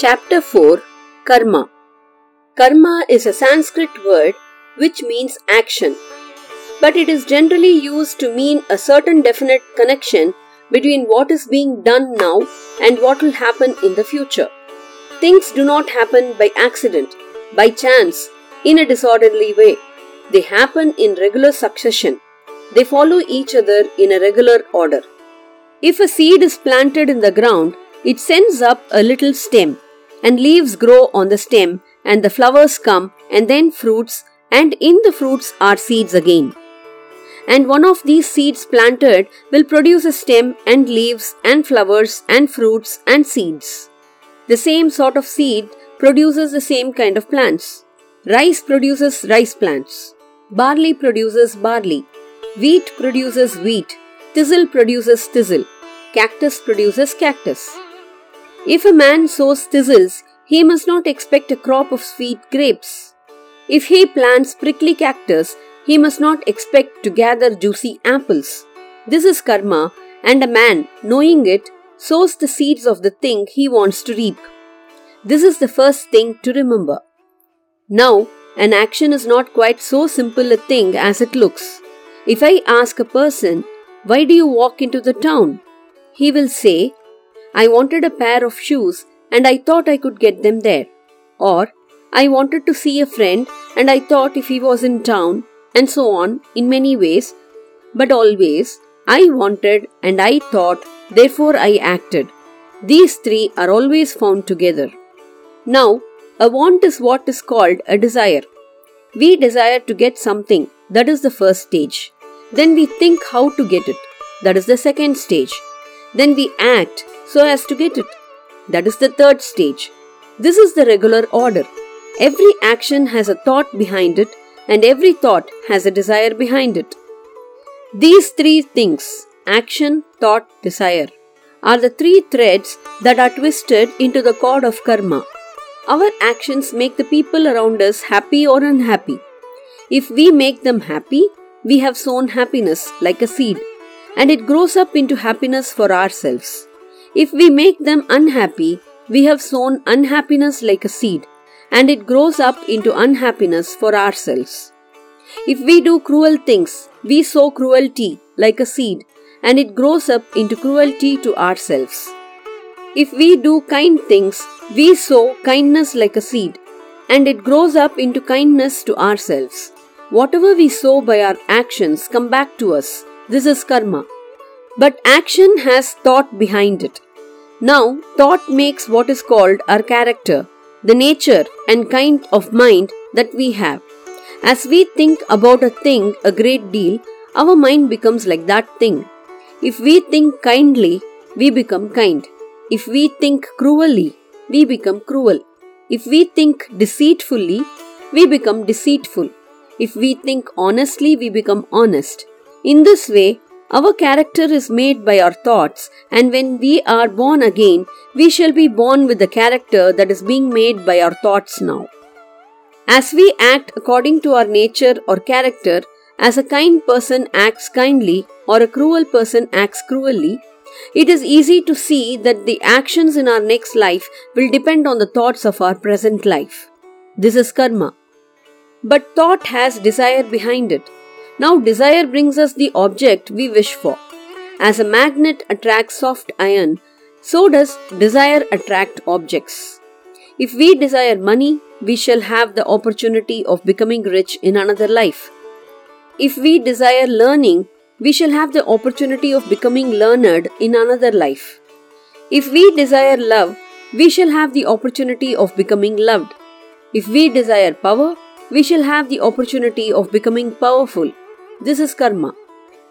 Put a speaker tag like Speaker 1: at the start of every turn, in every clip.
Speaker 1: Chapter 4 Karma Karma is a Sanskrit word which means action, but it is generally used to mean a certain definite connection between what is being done now and what will happen in the future. Things do not happen by accident, by chance, in a disorderly way. They happen in regular succession. They follow each other in a regular order. If a seed is planted in the ground, it sends up a little stem and leaves grow on the stem, and the flowers come, and then fruits, and in the fruits are seeds again. And one of these seeds planted will produce a stem and leaves and flowers and fruits and seeds. The same sort of seed produces the same kind of plants. Rice produces rice plants. Barley produces barley. Wheat produces wheat. Thistle produces thistle. Cactus produces cactus. If a man sows thistles, he must not expect a crop of sweet grapes. If he plants prickly cactus, he must not expect to gather juicy apples. This is karma, and a man, knowing it, sows the seeds of the thing he wants to reap. This is the first thing to remember. Now, an action is not quite so simple a thing as it looks. If I ask a person, Why do you walk into the town? he will say, I wanted a pair of shoes and I thought I could get them there. Or, I wanted to see a friend and I thought if he was in town, and so on in many ways. But always, I wanted and I thought, therefore I acted. These three are always found together. Now, a want is what is called a desire. We desire to get something, that is the first stage. Then we think how to get it, that is the second stage. Then we act so as to get it. That is the third stage. This is the regular order. Every action has a thought behind it, and every thought has a desire behind it. These three things action, thought, desire are the three threads that are twisted into the cord of karma. Our actions make the people around us happy or unhappy. If we make them happy, we have sown happiness like a seed, and it grows up into happiness for ourselves. If we make them unhappy, we have sown unhappiness like a seed, and it grows up into unhappiness for ourselves. If we do cruel things, we sow cruelty like a seed, and it grows up into cruelty to ourselves. If we do kind things, we sow kindness like a seed, and it grows up into kindness to ourselves. Whatever we sow by our actions come back to us. This is karma. But action has thought behind it. Now, thought makes what is called our character, the nature and kind of mind that we have. As we think about a thing a great deal, our mind becomes like that thing. If we think kindly, we become kind. If we think cruelly, we become cruel. If we think deceitfully, we become deceitful. If we think honestly, we become honest. In this way, our character is made by our thoughts, and when we are born again, we shall be born with the character that is being made by our thoughts now. As we act according to our nature or character, as a kind person acts kindly or a cruel person acts cruelly, it is easy to see that the actions in our next life will depend on the thoughts of our present life. This is karma. But thought has desire behind it. Now, desire brings us the object we wish for. As a magnet attracts soft iron, so does desire attract objects. If we desire money, we shall have the opportunity of becoming rich in another life. If we desire learning, we shall have the opportunity of becoming learned in another life. If we desire love, we shall have the opportunity of becoming loved. If we desire power, we shall have the opportunity of becoming powerful. This is karma.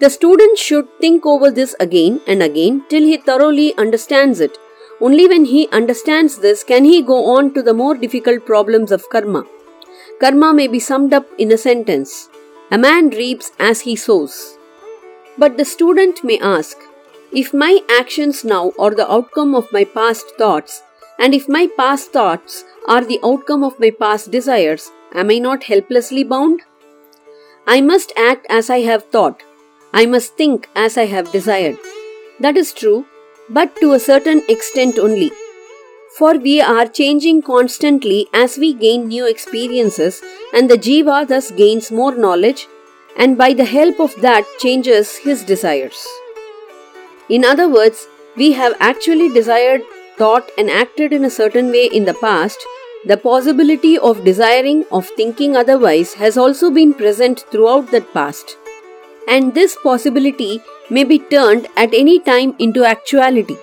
Speaker 1: The student should think over this again and again till he thoroughly understands it. Only when he understands this can he go on to the more difficult problems of karma. Karma may be summed up in a sentence A man reaps as he sows. But the student may ask If my actions now are the outcome of my past thoughts, and if my past thoughts are the outcome of my past desires, am I not helplessly bound? I must act as I have thought. I must think as I have desired. That is true, but to a certain extent only. For we are changing constantly as we gain new experiences, and the Jiva thus gains more knowledge, and by the help of that changes his desires. In other words, we have actually desired, thought, and acted in a certain way in the past, the possibility of desiring, of thinking otherwise, has also been present throughout that past. And this possibility may be turned at any time into actuality.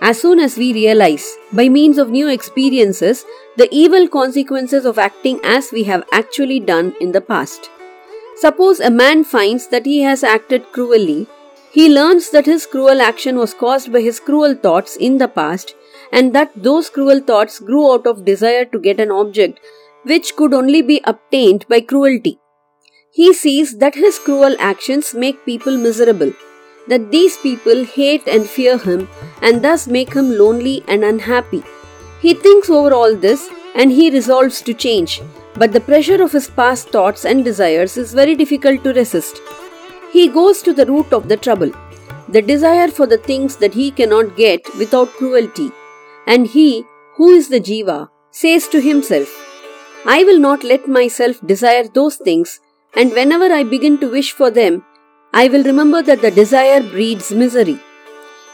Speaker 1: As soon as we realize, by means of new experiences, the evil consequences of acting as we have actually done in the past. Suppose a man finds that he has acted cruelly, he learns that his cruel action was caused by his cruel thoughts in the past and that those cruel thoughts grew out of desire to get an object which could only be obtained by cruelty. He sees that his cruel actions make people miserable, that these people hate and fear him and thus make him lonely and unhappy. He thinks over all this and he resolves to change, but the pressure of his past thoughts and desires is very difficult to resist. He goes to the root of the trouble, the desire for the things that he cannot get without cruelty and he, who is the Jiva, says to himself, I will not let myself desire those things, and whenever I begin to wish for them, I will remember that the desire breeds misery.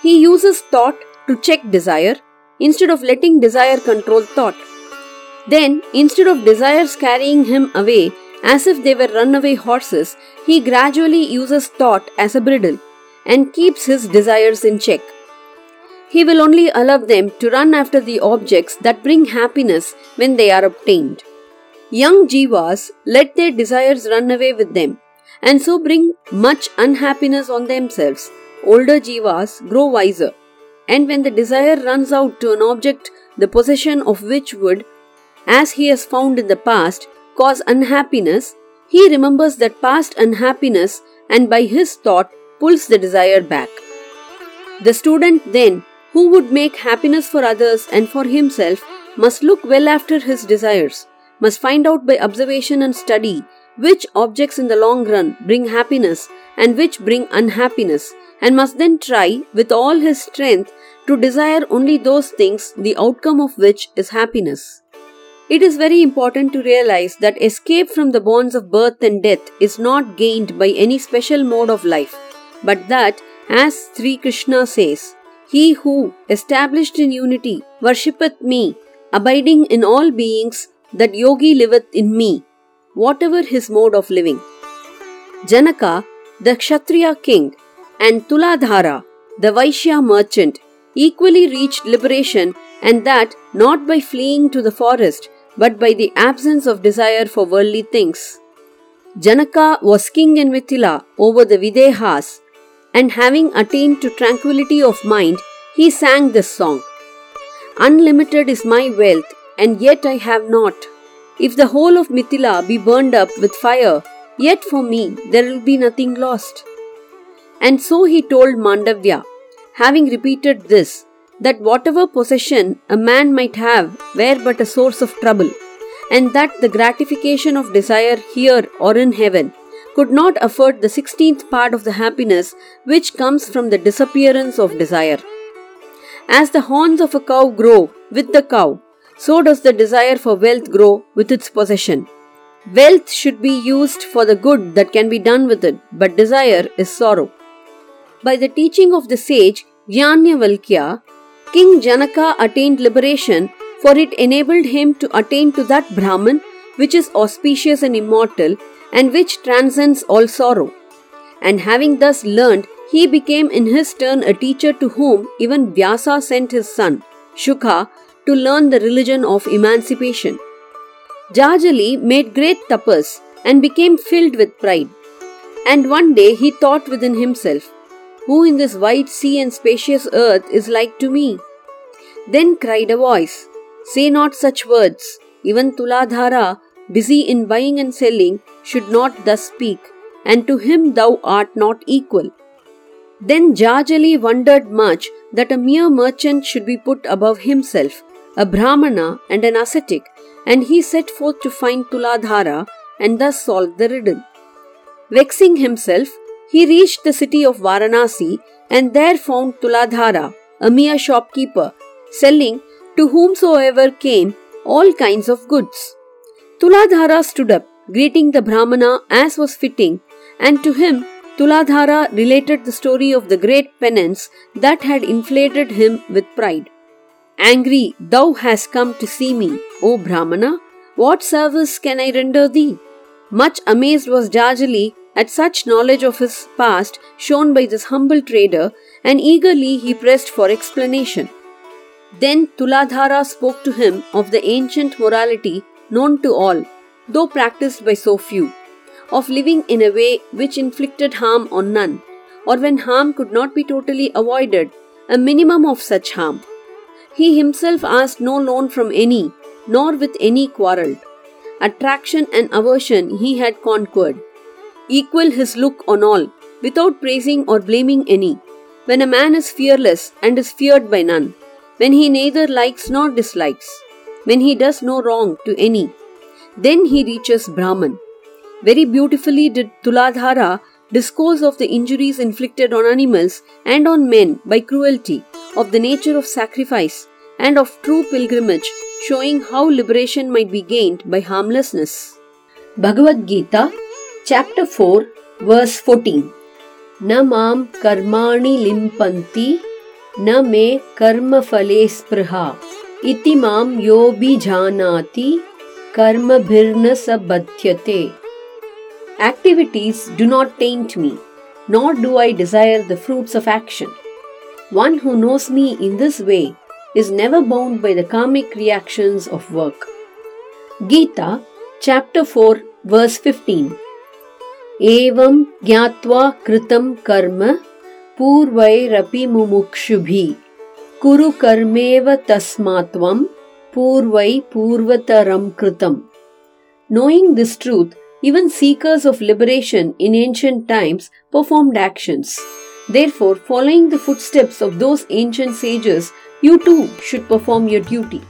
Speaker 1: He uses thought to check desire instead of letting desire control thought. Then, instead of desires carrying him away as if they were runaway horses, he gradually uses thought as a bridle and keeps his desires in check. He will only allow them to run after the objects that bring happiness when they are obtained. Young jivas let their desires run away with them and so bring much unhappiness on themselves. Older jivas grow wiser, and when the desire runs out to an object the possession of which would, as he has found in the past, cause unhappiness, he remembers that past unhappiness and by his thought pulls the desire back. The student then who would make happiness for others and for himself must look well after his desires, must find out by observation and study which objects in the long run bring happiness and which bring unhappiness, and must then try with all his strength to desire only those things the outcome of which is happiness. It is very important to realize that escape from the bonds of birth and death is not gained by any special mode of life, but that, as Sri Krishna says, he who, established in unity, worshippeth me, abiding in all beings, that yogi liveth in me, whatever his mode of living. Janaka, the Kshatriya king, and Tuladhara, the Vaishya merchant, equally reached liberation, and that not by fleeing to the forest, but by the absence of desire for worldly things. Janaka was king in Mithila over the Videhas and having attained to tranquility of mind, he sang this song Unlimited is my wealth, and yet I have not. If the whole of Mithila be burned up with fire, yet for me there will be nothing lost. And so he told Mandavya, having repeated this, that whatever possession a man might have were but a source of trouble, and that the gratification of desire here or in heaven could not afford the sixteenth part of the happiness which comes from the disappearance of desire. As the horns of a cow grow with the cow, so does the desire for wealth grow with its possession. Wealth should be used for the good that can be done with it, but desire is sorrow. By the teaching of the sage Yajnavalkya, King Janaka attained liberation, for it enabled him to attain to that Brahman which is auspicious and immortal, and which transcends all sorrow. And having thus learned, he became in his turn a teacher to whom even Vyasa sent his son, Shuka, to learn the religion of emancipation. Jajali made great tapas and became filled with pride. And one day he thought within himself, Who in this wide sea and spacious earth is like to me? Then cried a voice, Say not such words. Even Tuladhara, busy in buying and selling, should not thus speak, and to him thou art not equal. Then Jajali wondered much that a mere merchant should be put above himself, a Brahmana and an ascetic, and he set forth to find Tuladhara and thus solve the riddle. Vexing himself, he reached the city of Varanasi and there found Tuladhara, a mere shopkeeper, selling to whomsoever came all kinds of goods. Tuladhara stood up, greeting the Brahmana as was fitting, and to him Tuladhara related the story of the great penance that had inflated him with pride. Angry, thou hast come to see me, O Brahmana. What service can I render thee? Much amazed was Jajali at such knowledge of his past shown by this humble trader, and eagerly he pressed for explanation. Then Tuladhara spoke to him of the ancient morality known to all, though practiced by so few of living in a way which inflicted harm on none, or when harm could not be totally avoided, a minimum of such harm. He himself asked no loan from any, nor with any quarreled. Attraction and aversion he had conquered. Equal his look on all, without praising or blaming any. When a man is fearless and is feared by none, when he neither likes nor dislikes, when he does no wrong to any, then he reaches Brahman. Very beautifully did Tuladhara discourse of the injuries inflicted on animals and on men by cruelty, of the nature of sacrifice, and of true pilgrimage, showing how liberation might be gained by harmlessness. Bhagavad Gita, chapter 4, verse 14. न मां कर्माणि लिम्पन्ति न मे कर्मफले स्पृहा इति माम यो भी जानाति कर्म भिर्न सबध्यते activities do not taint me not do I desire the fruits of action one who knows me in this way is never bound by the karmic reactions of work Gita chapter four verse 15 एवं ज्ञात्वा कृतम कर्म, पूर्वैरपि मुमुक्षुभिः। कुरु कर्मेव तस्मात्वं पूर्वै पूर्वतरं कृतम् Knowing this truth, even seekers of liberation in ancient times performed actions. Therefore, following the footsteps of those ancient sages, you too should perform your duty.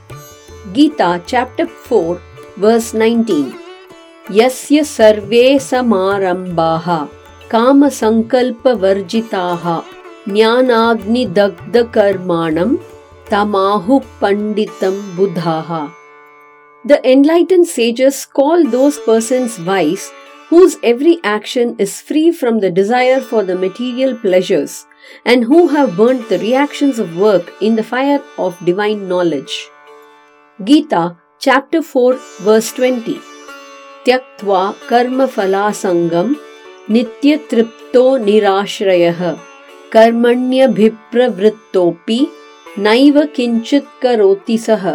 Speaker 1: Gita chapter 4 verse 19 Yasya sarve samarambaha kama sankalpa varjitaha ಜ್ಞಾನಾಗ್ನಿದಗ್ಧಕರ್ಮಾಣಂ tamahu panditam buddhaha. The enlightened sages call those persons wise whose every action is free from the desire for the material pleasures and who have burnt the reactions of work in the fire of divine knowledge. Gita chapter 4 verse 20 Tyaktva karma phala sangam nitya tripto nirashrayah कर्मण्यभिप्रवृत्तोऽपि नैव किञ्चित् करोति सः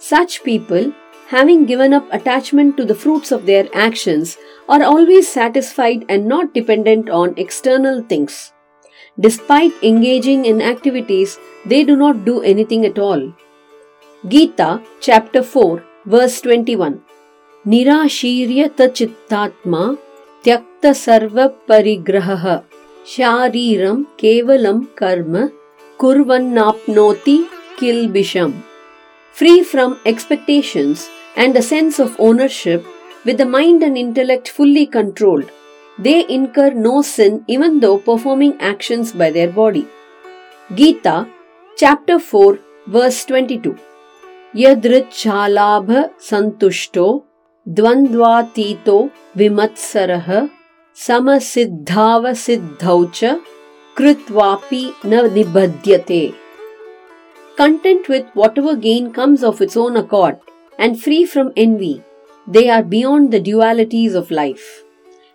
Speaker 1: Such people having given up attachment to the fruits of their actions, are always satisfied and not dependent on external things. Despite engaging in activities, they do not do anything at all. Gita chapter 4 verse 21 निराशीर्य तचित्तात्मा त्यक्त सर्व परिग्रहः शारीरम केवलम कर्म free from expectations and a sense of ownership with the mind intellect fully controlled they incur no sin even though performing actions by their body Gita chapter 4 verse two यदृच्छालाभ संतुष्टो द्वंद्वातीतो विमत्सरः समसिद्धावसिद्धौ च कृत्वापि न निबध्यते content with whatever gain comes of its own accord, and free from envy. They are beyond the dualities of life.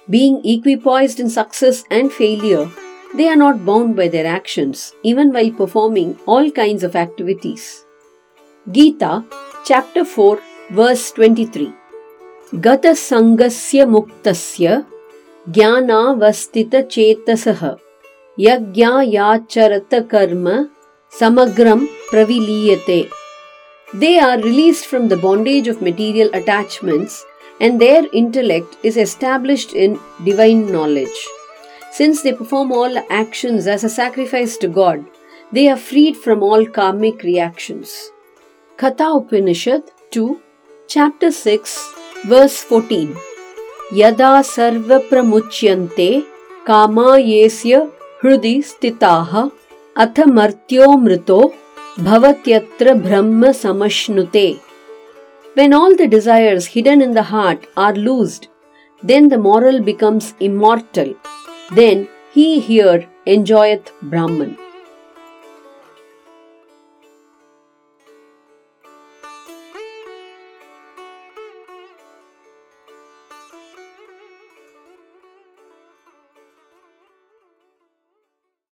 Speaker 1: Being equipoised in success and failure, they are not bound by their actions, even while performing all kinds of activities. Gita, chapter 4, verse 23. Gata sangasya muktasya ज्ञानावस्थितचेतसः यज्ञायाचरत कर्म Samagram Praviliyate. They are released from the bondage of material attachments and their intellect is established in divine knowledge. Since they perform all actions as a sacrifice to God, they are freed from all karmic reactions. Katha Upanishad 2, Chapter 6, verse 14. Sarva pramuchyante kama yesya hrudi stitaha अथ मर्त्यो मृतो Bhavatyatra Brahma Samashnute. When all the desires hidden in the heart are loosed, then the moral becomes immortal. Then he here enjoyeth Brahman.